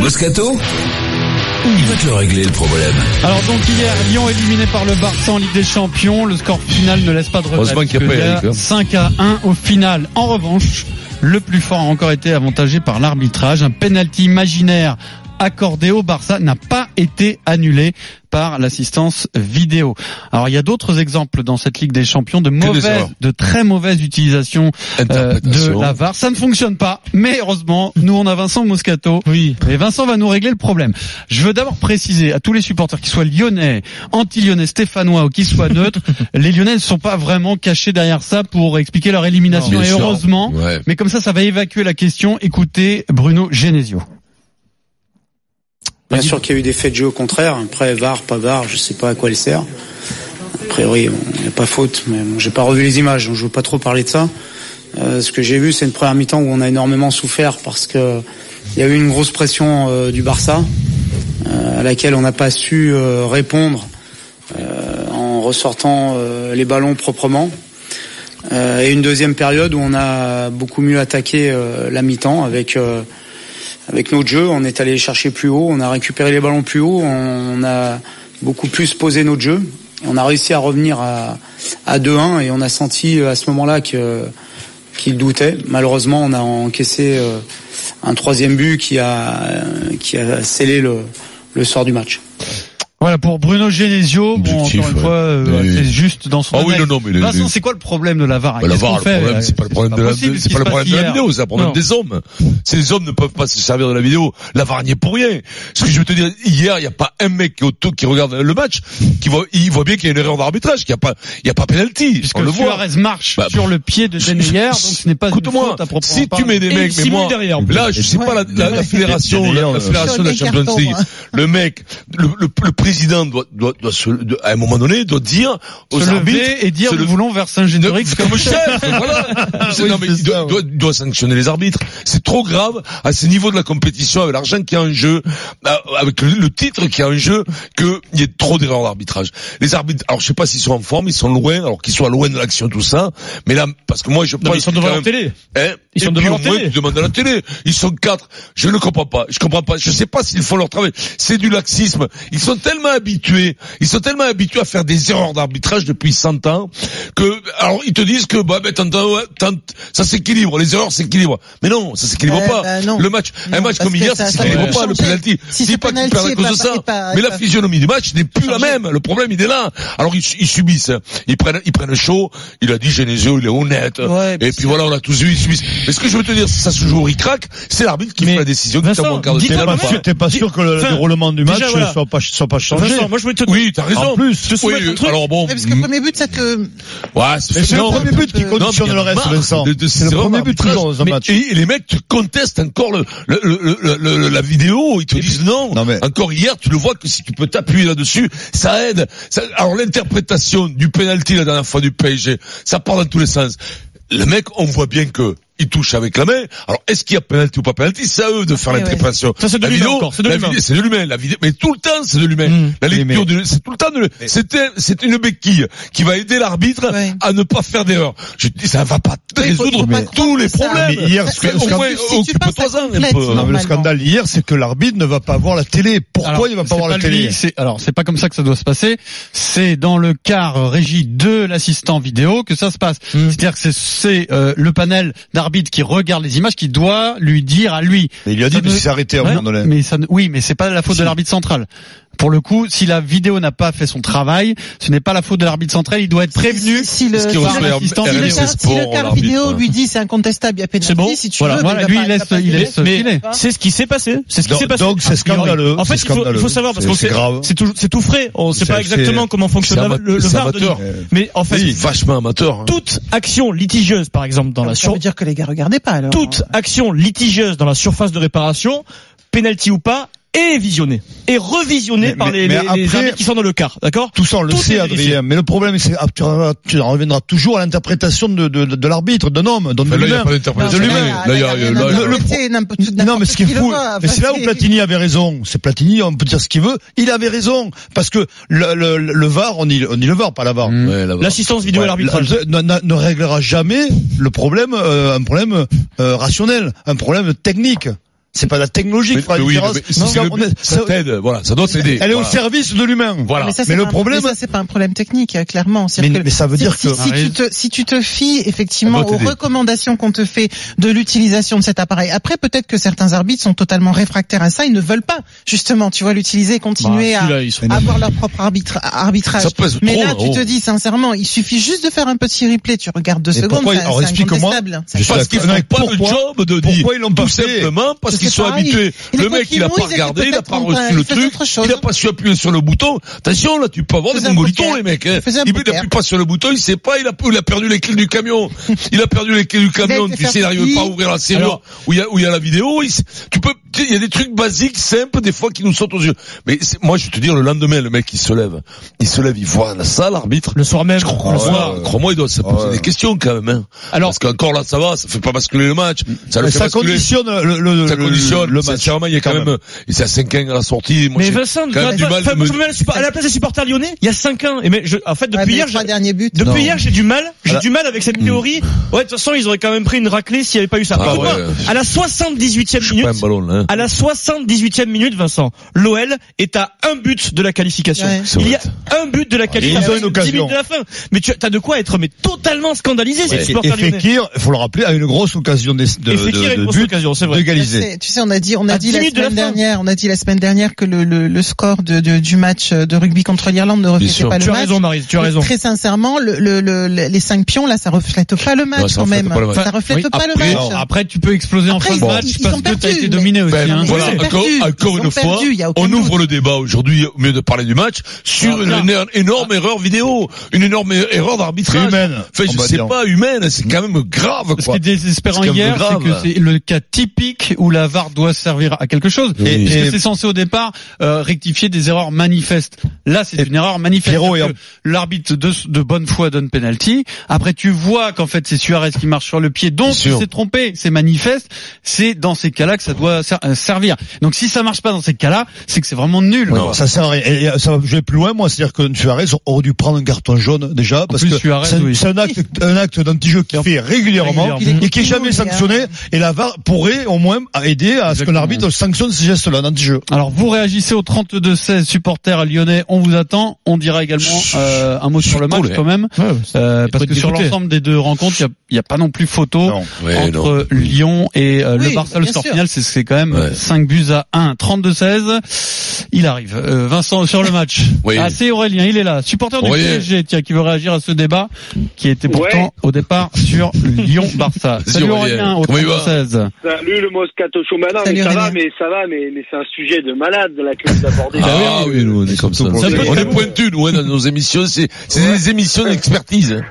Moscato Il va te le régler le problème. Alors donc hier, Lyon éliminé par le Barça en Ligue des Champions. Le score final ne laisse pas de Heureusement regret. qu'il y a parce pas que Eric, hein. 5 à 1 au final. En revanche, le plus fort a encore été avantagé par l'arbitrage. Un penalty imaginaire accordé au Barça n'a pas été annulé par l'assistance vidéo. Alors il y a d'autres exemples dans cette Ligue des Champions de mauvaise, de très mauvaise utilisation euh, de la VAR. Ça ne fonctionne pas, mais heureusement, nous on a Vincent Moscato. Oui. Et Vincent va nous régler le problème. Je veux d'abord préciser à tous les supporters, qu'ils soient lyonnais, anti-lyonnais, stéphanois ou qu'ils soient neutres, les lyonnais ne sont pas vraiment cachés derrière ça pour expliquer leur élimination. Non, et bien sûr. heureusement, Ouais. mais comme ça, ça va évacuer la question. Écoutez Bruno Genesio. Bien sûr qu'il y a eu des faits de jeu au contraire. Après, VAR, pas VAR, je sais pas à quoi elle sert. A priori, il n'y a pas faute, mais bon, j'ai pas revu les images, donc je veux pas trop parler de ça. Euh, ce que j'ai vu, c'est une première mi-temps où on a énormément souffert parce que il y a eu une grosse pression euh, du Barça euh, à laquelle on n'a pas su répondre en ressortant les ballons proprement. Et une deuxième période où on a beaucoup mieux attaqué la mi-temps avec avec notre jeu, on est allé chercher plus haut, on a récupéré les ballons plus haut, on a beaucoup plus posé notre jeu. On a réussi à revenir à, à 2-1 et on a senti euh, à ce moment-là qu'il doutait. Malheureusement, on a encaissé euh, un troisième but qui a scellé le sort du match. Voilà pour Bruno Genesio. Bon, encore une ouais. fois, euh, c'est juste dans son. Ah oui, non, non, mais les- Vincent, les- c'est quoi le problème de la VAR? Bah, la VAR, le problème, c'est pas le problème de la, c'est pas le problème de vidéo, c'est le problème Non. des hommes. Ces hommes ne peuvent pas se servir de la vidéo. La VAR n'y est pour rien. Ce que je veux te dire, hier, il n'y a pas un mec qui, qui regarde le match, qui voit, il voit bien qu'il y a une erreur d'arbitrage, qu'il n'y a pas, il y a pas penalty. Puisque on le voit. Suarez marche Bah, sur le pied de Denayer, donc ce n'est pas une Écoute-moi, faute à proprement si tu mets des mecs, mais moi, là, je sais pas la, fédération, la, euh, fédération de la Champions League, hein. le mec, le président doit, doit, doit se, de- à un moment donné, doit dire aux se arbitres, lever et dire nous lever- voulons vers Saint-Générix comme chef, voilà. Oui, non, mais il doit, doit, doit sanctionner les arbitres. C'est trop grave à ce niveau de la compétition, avec l'argent qui est en jeu, avec le, le titre qui est en jeu, qu'il y ait trop d'erreurs d'arbitrage. Les arbitres, alors je sais pas s'ils sont en forme, ils sont loin, alors qu'ils soient loin de l'action, tout ça. Mais là, parce que moi je Non, pense ils sont devant la télé. Hein Ils Et sont puis devant la télé. tu demandes à la télé. Ils sont quatre. Je ne comprends pas. Je comprends pas. Je sais pas s'ils font leur travail. C'est du laxisme. Ils sont tellement habitués. Ils sont tellement habitués à faire des erreurs d'arbitrage depuis 100 ans que, alors ils te disent que, bah, ben, tant- tant- ça s'équilibre. Les erreurs s'équilibrent. Mais non, ça s'équilibre Euh, pas. bah, non. Le match, un match comme hier, ça- ça s'équilibre pas. Le penalty. Si Dis ce pas penalty perds à cause de ça. Mais la physionomie du match n'est plus la même. Le problème, il est là. Alors ils, ils subissent. Ils prennent, ils prennent chaud. Il a dit Genesio, il est honnête. Ouais, Et puis voilà, on a tous vu, ils subissent. Mais ce que je veux te dire, ça se joue au ric-rac, c'est l'arbitre qui fait la décision, qui Vincent, t'envoie en quart de T'es pas sûr, que le déroulement du match soit pas, changé. Vincent, moi je voulais te Oui, t'as raison. En plus, soumettre Oui, un truc. alors bon. Ouais, parce que le premier but, ça te. Ouais, c'est Mais le premier but qui mais conditionne le reste, Vincent. C'est le premier but toujours dans un Mais- match. Et, et les mecs te contestent encore le, le, le, le- le- la vidéo, ils te disent non. Non, mais- Encore hier, tu le vois que si tu peux t'appuyer là-dessus, ça aide. Alors l'interprétation du penalty la dernière fois du PSG, ça part dans tous les sens. Le mec, on voit bien que il touche avec la main. Alors, est-ce qu'il y a penalty ou pas penalty? C'est à eux de faire Ouais, l'interprétation. Ça, c'est de l'humain encore, c'est de la l'humain. vidéo, c'est de l'humain. La vidéo, mais tout le temps, c'est de l'humain. Mm. La lecture, mais- de- c'est tout le temps de, c'était, c'est une béquille qui va aider l'arbitre Ouais. à ne pas faire d'erreur. Je te dis, ça va pas résoudre tous les problèmes. Mais hier, ce le scandale hier, c'est que l'arbitre ne va pas voir la télé. Pourquoi Alors, il va pas voir la télé c'est- Alors, c'est pas comme ça que ça doit se passer. C'est dans le quart régie de l'assistant vidéo que ça se passe. Hmm. C'est-à-dire que c'est- c'est euh, le panel d'arbitre qui regarde les images qui doit lui dire à lui. Mais il lui a dit ne- à Ouais, moment donné. mais ça, ne- oui, mais c'est pas la faute Si. de l'arbitre central. Pour le coup, si la vidéo n'a pas fait son travail, ce n'est pas la faute de l'arbitre central. Il doit être prévenu. Si, si si le- si le quart- vidéo hein. lui dit c'est incontestable, il y a pénalty, C'est bon si tu Voilà, veux, voilà, lui, il laisse- il laisse Mais filer. c'est ce qui s'est passé. C'est ce qui s'est passé. donc, c'est scandaleux, En fait, il faut, il faut savoir parce qu'on c'est sait, grave. c'est tout, c'est tout frais. On sait C'est- pas exactement comment fonctionne la- le, VAR. Mais en fait, Oui, vachement amateur. hein. toute action litigieuse, par exemple, dans la Ça sur, veut dire que les gars regardaient pas alors. toute action litigieuse dans la surface de réparation, penalty ou pas, est visionnée et revisionnée Mais- par mais- les, mais les- les après- arbitres qui sont dans le quart, d'accord? Tout ça, on le Tout sait. Adrien. Mais le problème, c'est ah, tu, en- tu en reviendras toujours à l'interprétation de, de, de, de l'arbitre, d'un homme, d'un Enfin, là, il n'y a humain. pas d'interprétation. de Non, l'humain. Non, mais ce qui est fou, c'est là où Platini avait raison. C'est Platini, on peut dire ce qu'il veut. Il avait raison. Parce que le, le, le VAR, on dit, on dit le VAR, pas la VAR. L'assistance vidéo Ouais, et l'arbitrage. la- ne, ne- ne réglera jamais le problème, euh, un problème euh, rationnel, un problème technique. C'est pas la technologie qui fera la différence. ça ça- t'aide, voilà, ça doit t'aider. Elle est au service de l'humain. Voilà. Mais ça, Mais c'est le problème- mais ça, c'est pas un problème technique, euh, clairement. Mais- que mais ça veut si- dire si, que- si tu te si tu te fies effectivement aux recommandations qu'on te fait de l'utilisation de cet appareil. Après, peut-être que certains arbitres sont totalement réfractaires à ça. Ils ne veulent pas justement, tu vois, l'utiliser et continuer Bah, à, avoir leur propre arbitre, arbitrage. Ça pèse Mais trop, là, tu oh. te dis sincèrement, il suffit juste de faire un petit replay. Tu regardes deux secondes, c'est explique-moi. incontestable. Parce qu'ils font pas Pourquoi- le job de dire. pourquoi ils l'ont pas simplement parce Sont habitués. Le mec, il a pas regardé, il a pas reçu le truc, il a pas su appuyer sur le bouton. Attention, là, tu peux avoir des poker. les mecs, hein. Il poker. appuie pas sur le bouton, il sait pas, il a, il a perdu les clés du camion. Il a perdu les clés du camion, tu sais, il n'arrive pas à ouvrir la serrure où il y a, où il y a la vidéo. Tu peux, il y a des trucs basiques, simples, des fois, qui nous sautent aux yeux. Mais moi, je vais te dire, le lendemain, le mec, il se lève. Il se lève, il voit la salle, l'arbitre. Le soir même. Je crois, le ouais, soir. ouais. Crois-moi, il doit se poser des questions quand même. Hein. Alors- Parce qu'encore là, ça va, ça fait pas basculer le match. Ça le fait Ça conditionne le, le, match. Il y a quand même, il à 5 ans à la sortie. Moi, Mais Vincent, quand même du mal à la à place des supporters lyonnais, il y a 5 ans. Et mais je, en fait, depuis hier, depuis Non. hier, j'ai du mal, j'ai du mal avec cette théorie. Ouais, de toute façon, ils auraient quand même pris une raclée s'il n'y avait pas eu ça. Ah. À la 78e Je suis pas un minute, hein. à la 78e minute, Vincent, l'OL est à un but de la qualification. Il y a un but de la ils qualification. ont une 10 occasion. minutes de la fin. Mais tu as de quoi être mais totalement scandalisé, ces Et, et supporters lyonnais. Fekir, il faut le rappeler, a une grosse occasion de, de, Et Fekir de, but occasion, c'est vrai. d'égaliser. Tu sais, on a dit, on a À dit 10 la minutes de la semaine dernière, on a dit la semaine dernière que le, le, le score de, de- du match de rugby contre l'Irlande ne reflétait pas le Tu as match. raison, Marie, tu as raison. Très sincèrement, le, le, le- les cinq pions là, ça reflète pas le match quand reflète même. pas le match. Ça reflète Oui, pas le après- match. Alors, après, tu peux exploser en fin de ils- match ils sont parce que t'as perdus, été dominé aussi. Ben, hein. voilà, ils sont encore, perdus, encore ils une sont fois, on ouvre le débat aujourd'hui, au mieux de parler du match, sur Ah, une, énorme erreur vidéo, une énorme erreur C'est d'arbitrage. humaine. Enfin, je sais pas humaine, c'est quand même grave, Ce qui est désespérant hier, c'est grave. que c'est le cas typique où la VAR doit servir à quelque chose. Oui. Et, Et- puisque c'est censé au départ euh, rectifier des erreurs manifestes. Là, c'est Et une erreur manifeste. Et L'arbitre de, de bonne foi donne penalty. Après, tu vois qu'en fait, c'est Suarez qui marche sur le pied. Donc, il s'est trompé. C'est manifeste. C'est dans ces cas-là que ça doit ser- euh, servir. Donc, si ça marche pas dans ces cas-là, c'est que c'est vraiment nul. Non, ça sert à rien. Et ça va, je vais plus loin, moi, c'est-à-dire que Suarez aurait dû prendre un carton jaune déjà, parce plus, que Suarez, c'est oui. un acte, un acte d'anti-jeu qu'il fait régulièrement, Régulièrement. et qui est jamais sanctionné. Et la VAR pourrait au moins aider à ce que l'arbitre sanctionne ces gestes-là d'anti-jeu. Alors vous réagissez au 32-16 supporters lyonnais, on vous attend. On dira également euh, un mot sur le match quand même, euh, parce que sur l'ensemble des deux rencontres, il n'y a, pas non plus photo Non. Ouais, non. entre Lyon et euh, Oui, le Barça. Le score sûr. final, c'est quand même Ouais. 5 buts à 1. 32-16, il arrive. Euh, Vincent sur le match. Oui. Ah, c'est Aurélien, il est là. Supporter du. PSG, tiens, qui veut réagir à ce débat qui était pourtant Ouais. au départ sur Lyon-Barça. Salut Aurélien. Aurélien, au Comment il va 32-16. Salut le Moscato Non, Salut, mais ça va, mais ça va, mais, mais c'est un sujet de malade là que vous abordez. Ah oui, nous, on est comme ça. Pour On est pointu, nous, hein, dans nos émissions. C'est c'est des émissions d'expertise. hein.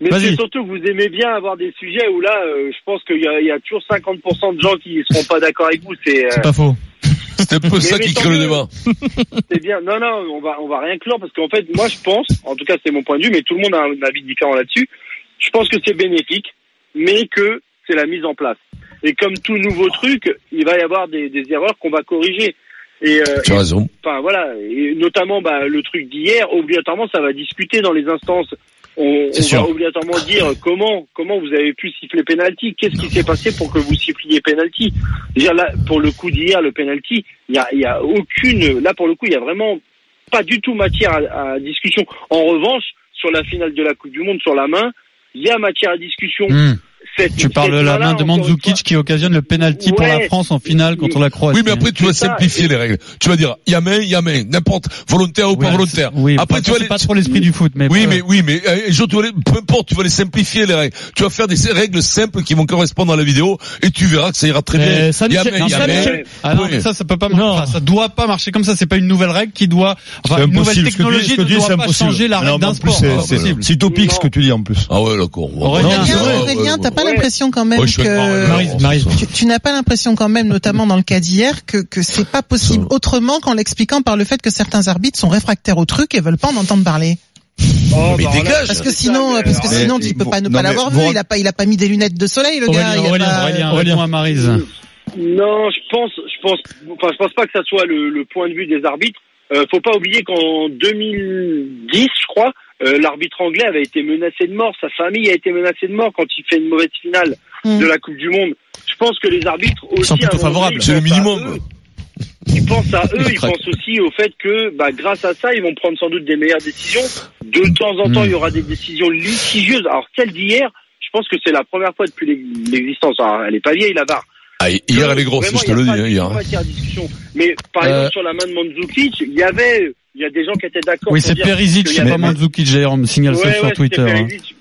Mais c'est surtout que vous aimez bien avoir des sujets où là, euh, je pense qu'il y, a- il y a toujours 50% de gens qui seront pas d'accord avec vous. C'est euh, pas faux. C'est un peu Mais- ça mais qui crée le débat. c'est bien. Non, non, on va on va rien clore parce qu'en fait, moi je pense, en tout cas c'est mon point de vue, mais tout le monde a un avis différent là-dessus. Je pense que c'est bénéfique, mais que c'est la mise en place. Et comme tout nouveau truc, il va y avoir des, des erreurs qu'on va corriger. Et, euh, Tu as raison. enfin voilà, et notamment bah, le truc d'hier, obligatoirement ça va discuter dans les instances. On, on va obligatoirement dire comment comment vous avez pu siffler penalty, qu'est-ce qui s'est passé pour que vous siffliez penalty? Déjà là, pour le coup d'hier, le penalty, il y a, y a aucune, là pour le coup, il y a vraiment pas du tout matière à, à discussion. En revanche, sur la finale de la Coupe du Monde, sur la main, il y a matière à discussion. Hmm. Cette- Tu parles de la main de Mandzukic qui occasionne le penalty pour la. France en finale contre la Croatie. Oui, mais après, tu vas ça. simplifier les règles. Tu vas dire, y a main, il y a main. N'importe, volontaire ou Oui, pas volontaire. Oui, Après, après, tu vas c'est les, pas trop l'esprit du foot, mais oui, mais oui, mais euh, je, tu vas les- peu importe, tu vas les simplifier les règles. Tu vas faire des règles simples qui vont correspondre à la vidéo et tu verras que ça ira très Mais bien. ça, y a Michel- main, il y a ça, main. Ah non, mais ça, ça peut pas marcher. Enfin, ça doit pas marcher comme ça. C'est pas une nouvelle règle qui doit, enfin, une nouvelle technologie ne doit c'est pas changer la règle d'un sport. c'est-. C'est utopique ce que tu dis en plus. Ah ouais, d'accord. Aurélien, t'as pas. L'impression quand même d'accord, que Marie, Marie, tu, tu n'as pas l'impression quand même, notamment dans le cas d'hier, que, que c'est pas possible autrement qu'en l'expliquant par le fait que certains arbitres sont réfractaires au truc et veulent pas en entendre parler. Oh, Mais bah, dégage. Parce que sinon, ça, parce que sinon, tu peux bon, pas ne pas l'avoir vu. Il a pas, il a pas mis des lunettes de soleil, le Aurélien, gars. Il a Aurélien, pas- Aurélien, Aurélien. réponds à Maryse. Non, je pense, je pense, enfin, je pense pas que ça soit le, le point de vue des arbitres. Euh, faut pas oublier qu'en 2010, je crois, euh, l'arbitre anglais avait été menacé de mort. Sa famille a été menacée de mort quand il fait une mauvaise finale. Mm. de la Coupe du Monde. Je pense que les arbitres aussi. sont plutôt favorables. ils C'est le pensent à minimum. eux. Ils pensent à eux, ils pensent aussi au fait que, bah, grâce à ça, ils vont prendre sans doute des meilleures décisions. De temps en temps, Mm. il y aura des décisions litigieuses. Alors, celle d'hier, je pense que c'est la première fois depuis l'ex- l'existence. Alors, elle est pas vieille, la barre. Ah, hier, elle est grosse, Vraiment, je te le il y a dis, hein, hier. discussion. Mais par Euh, exemple, sur la main de Mandzukic, il y avait, il y a des gens qui étaient d'accord. Oui, c'est Perisic, pas Mandzukic, d'ailleurs, on me signale Ouais, ça ouais, sur Twitter. hein. Perisic.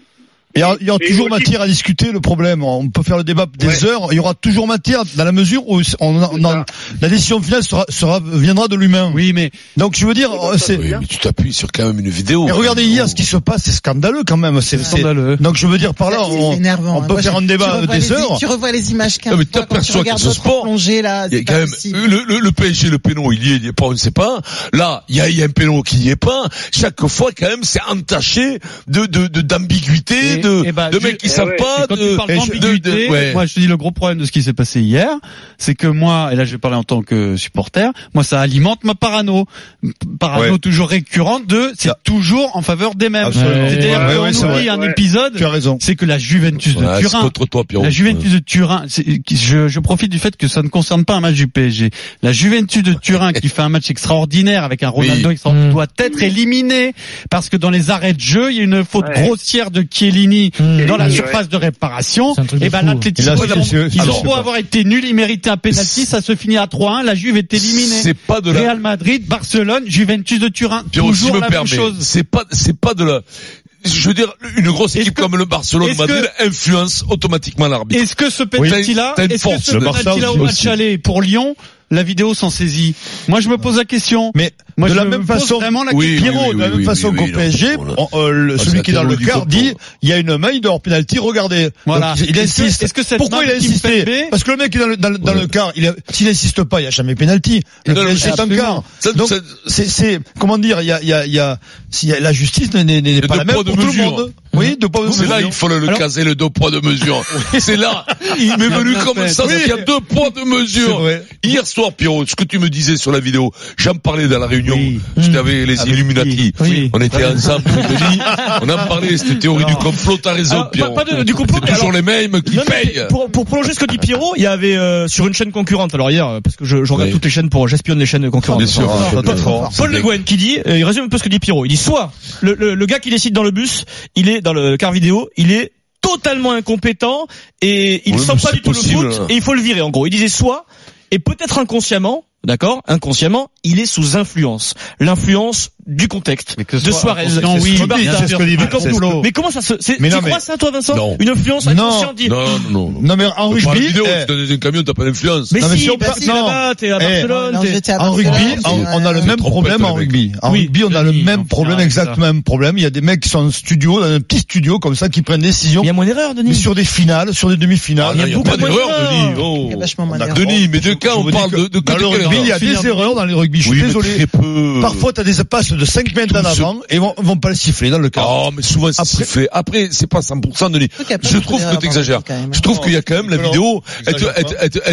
Il y a, il y aura Mais toujours aussi- matière à discuter le problème. On peut faire le débat des Ouais. heures. Il y aura toujours matière dans la mesure où on, on- ça. la décision finale sera, sera viendra de l'humain. Oui, mais Donc je veux dire, C'est. Oui, mais tu t'appuies sur quand même une vidéo. Et regardez hier ce qui se passe, c'est scandaleux quand même. C'est scandaleux. Donc je veux dire par là, C'est on, on hein. peut Moi, faire je- un débat des heures. Tu revois les images 15 Non, mais fois quand tu t'aperçois que regardes ce sport, plongée là. Il y a quand même le, le, le PSG, le péno, il y est, il y est pas, on ne sait pas. Là, il y a, il y a un péno qui y est pas. Chaque fois, quand même, c'est entaché de d'ambiguïté, de de du- mecs qui eh savent ouais. pas. Quand de, tu parles d'ambiguïté, de- de- ouais. moi je te dis le gros problème de ce qui s'est passé hier, c'est que moi, et là je vais parler en tant que supporter, moi ça alimente ma parano. Parano Ouais. toujours récurrente de, c'est toujours en faveur des mêmes. Absolument. C'est-à-dire Ouais, qu'on oublie vrai. un Ouais. épisode, Tu as raison. c'est que la Juventus de Turin, contre toi, Pierrot. la Juventus de Turin, je, je profite du fait que ça ne concerne pas un match du PSG. La Juventus de Turin qui fait un match extraordinaire avec un Ronaldo Oui. extraordinaire Mm. doit être éliminé parce que dans les arrêts de jeu, il y a une faute Ouais. grossière de Chiellini Mmh. dans la Ouais. surface de réparation. Truc de Et ben l'Atlético, ils ont, beau avoir été nuls, ils méritaient un penalty, ça se finit à 3-1, la Juve est éliminée. C'est pas de la. Real Madrid, Barcelone, Juventus de Turin, Pierrot, si toujours me la permet, même chose. c'est pas, c'est pas de la. Je veux dire, une grosse équipe que- comme le Barcelone Madrid influence automatiquement l'arbitre. Est-ce que ce Oui, penalty-là, une est-ce que ce penalty-là au match aller pour Lyon, la vidéo s'en saisit Moi, je me pose la question. Mais Moi, de la me même façon, vraiment la Oui, question. Pierrot, oui, de la même oui, façon oui, qu'au PSG, non, on- euh, le- Ah, celui qui est dans le quart dit, il y a une main, il doit avoir penalty, regardez. Voilà. Donc, il insiste. est-ce que cette Pourquoi il a de insisté Parce que le mec est dans le, dans le, dans le quart, il s'il insiste pas, il y a jamais penalty. Le PSG est en quart. Donc, c'est, c'est, comment dire, il y a, il y a, il y a, la justice n'est, De pas la même poids, pour tout le monde. Oui, de pas C'est là, il faut le, caser, le deux poids, deux mesures. c'est là. Il m'est venu comme fait. ça, c'est qu'il y a deux poids, mesures. vrai. Hier soir, Pierrot, ce que tu me disais sur la vidéo, j'en parlais dans la réunion. Oui. J'étais avec les Avec Illuminati. Oui. On était ensemble, Denis. On en parlait, c'était théorie du complot, t'as raison, Alors, Pierrot. pas, pas de- du complot, C'est mais toujours alors- les mêmes qui Non, payent. pour, pour prolonger ce que dit Pierrot, il y avait euh, sur une chaîne concurrente, alors hier, parce que je, je regarde Oui. toutes les chaînes pour, j'espionne les chaînes concurrentes. Bien sûr. Ah, Paul-. Paul Le Guen qui dit, euh, il résume un peu ce que dit Pierrot. Il dit soit le, le, le gars qui décide dans le bus, il est dans le car vidéo, il est totalement incompétent et il Oui, sent pas du tout possible, le foot et il faut le virer en gros. Il disait soit et peut-être inconsciemment, d'accord, inconsciemment, il est sous influence, l'influence du contexte Mais que ce de soit Suarez, de oui, ce dit Mais mais comment ça se, c'est, Mais tu non, mais- crois ça toi Vincent Non. Une influence Non. inconsciente Non, non, non. Non, mais en rugby, vidéo, eh, tu un camion, t'as pas d'influence. Mais, Non, mais si, si on bah si, non. là-bas, t'es à Eh, Barcelone, Non, à En rugby, on, on a le même problème en rugby. En Oui, rugby, on a le même problème, avec exact ça. même problème. Il y a des mecs qui sont en studio, dans un petit studio comme ça, qui prennent des décisions. il y a moins d'erreurs, Mais Denis. sur des finales, sur des Ah, demi-finales. non, il y a beaucoup pas d'erreurs. Denis. Il y a Oh. vachement moins D'accord. d'erreurs. Denis, mais de cas, on parle de, de dans le rugby, il y a des erreurs dans les rugby. Je suis Oui, désolé. peu. Parfois, t'as des passes de 5 mètres en ce- avant et ils vont, vont pas le siffler dans le cas. Oh, mais souvent c'est Après- sifflé. Après, c'est pas 100% Denis. qu'il y a pas Je trouve que t'exagères. Je trouve qu'il y a quand même la vidéo, elle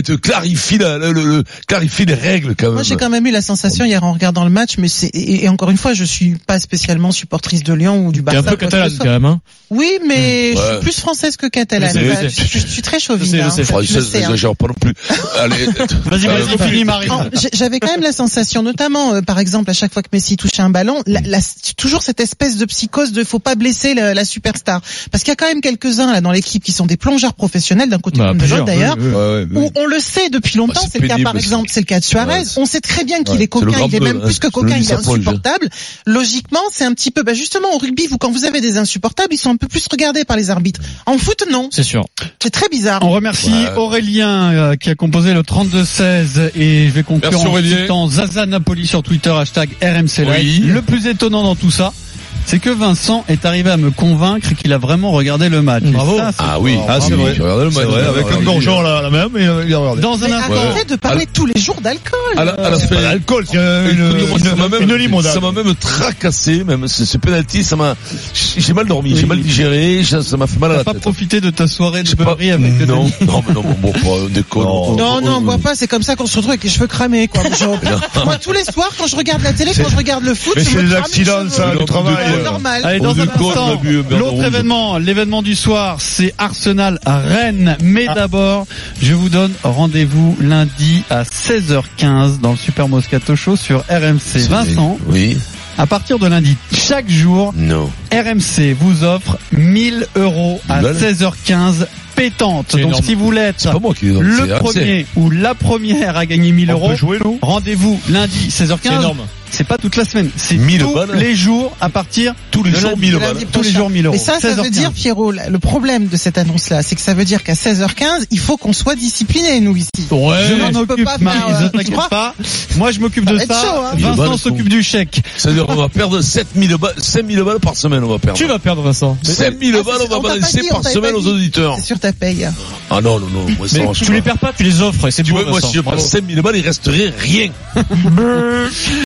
te, clarifie la, le, le- le- clarifie les règles quand même. Moi, j'ai quand même eu la sensation hier en regardant le match, mais c'est et, encore une fois, je suis pas spécialement supportrice de Lyon ou du T'es Barça. un peu catalane quand même, hein. Oui, mais je Ouais. suis plus française que catalane. Je Bah, je Je, je- je suis très chauvine. Je sais, je hein, je Française, hein. pas non plus. Allez, Vas-y, euh, vas-y, C'est fini, Marie. J'avais quand même la sensation, notamment euh, par exemple à chaque fois que Messi touchait un ballon, la, la- toujours cette espèce de psychose de faut pas blesser la, la superstar, parce qu'il y a quand même quelques-uns là dans l'équipe qui sont des plongeurs professionnels d'un côté Bah, comme de l'autre d'ailleurs. ouais. Où on le sait depuis longtemps, Bah, c'est le cas par exemple, c'est le cas de Suarez. On sait très bien qu'il Ouais, est le coquin, il est même hein. plus que Je coquin, il est insupportable. Logiquement, c'est un petit peu, bah justement au rugby, vous quand vous avez des insupportables, ils sont un peu plus regardés par les arbitres. En foot, non, C'est sûr. c'est très bizarre. On remercie Ouais. Aurélien euh, qui a composé le 32-16 et je vais conclure Merci, en citant Zaza Napoli sur Twitter, hashtag RMC Live. Oui. Le plus étonnant dans tout ça, c'est que Vincent est arrivé à me convaincre qu'il a vraiment regardé le match. Bravo. ça, Ah oui. Ah, c'est Bravo. vrai. Tu regardes le C'est match. vrai, avec un il- gorgeon là, la même, et euh, il a regardé. Dans un instant, arrêtez de parler tous les jours d'alcool. À la, à la C'est pas fin, l'alcool, c'est une, Écoute-moi, ça m'a une, même, une limonade. ça m'a même tracassé, même ce, ce penalty, ça m'a, j'ai mal dormi, j'ai mal digéré, ça m'a fait mal à t'as la pas tête. profité de ta soirée de pas- beurrerie avec non, Denis non, mais non, bon, bon, pas, on déconne. Non. Non, non, on boit pas, c'est comme ça qu'on se retrouve avec les cheveux cramés, quoi. Moi, tous les soirs, quand je regarde la télé, quand je regarde le foot, c'est cheveux. ça, Non, le travail. Normal. Allez, dans un instant, l'autre événement, l'événement du soir, c'est Arsenal à Rennes. Mais d'abord, je vous donne rendez-vous lundi à 16h15 dans le Super Moscato Show sur RMC. Vincent, Oui. à partir de lundi, chaque jour. RMC vous offre 1000 euros à Lol. 16h15 pétante. Donc énorme. si vous donne, le premier ou la première à gagner 1000 On euros, rendez-vous lundi C'est 16h15. C'est pas toute la semaine, c'est 1000 tous balles. les jours à partir Tous les de jours, lundi. 1000 de balles. Tous les jours 1000 euros. Mais ça, ça veut 16h15. dire, Pierrot, le problème de cette annonce-là, c'est que ça veut dire qu'à 16h15, il faut qu'on soit disciplinés, nous, ici. Ouais. Je on m'en occupe, pas Marie, faire, euh, ne tu t'inquiète crois pas. Moi, je m'occupe de ça. chaud, hein. Vincent balles, s'occupe du chèque. C'est-à-dire, on va perdre 7000 balles, 5000 balles par semaine, on va perdre. Tu vas perdre, Vincent. 5000 Ah, balles, on va pas balancer par semaine pas aux dit. auditeurs. C'est sur ta paye. Ah non, non, non, moi Mais tu pas. les perds pas, tu les offres, c'est Tu beau, vois, moi Vincent. si je prends Bravo. 5000 balles, il resterait rien.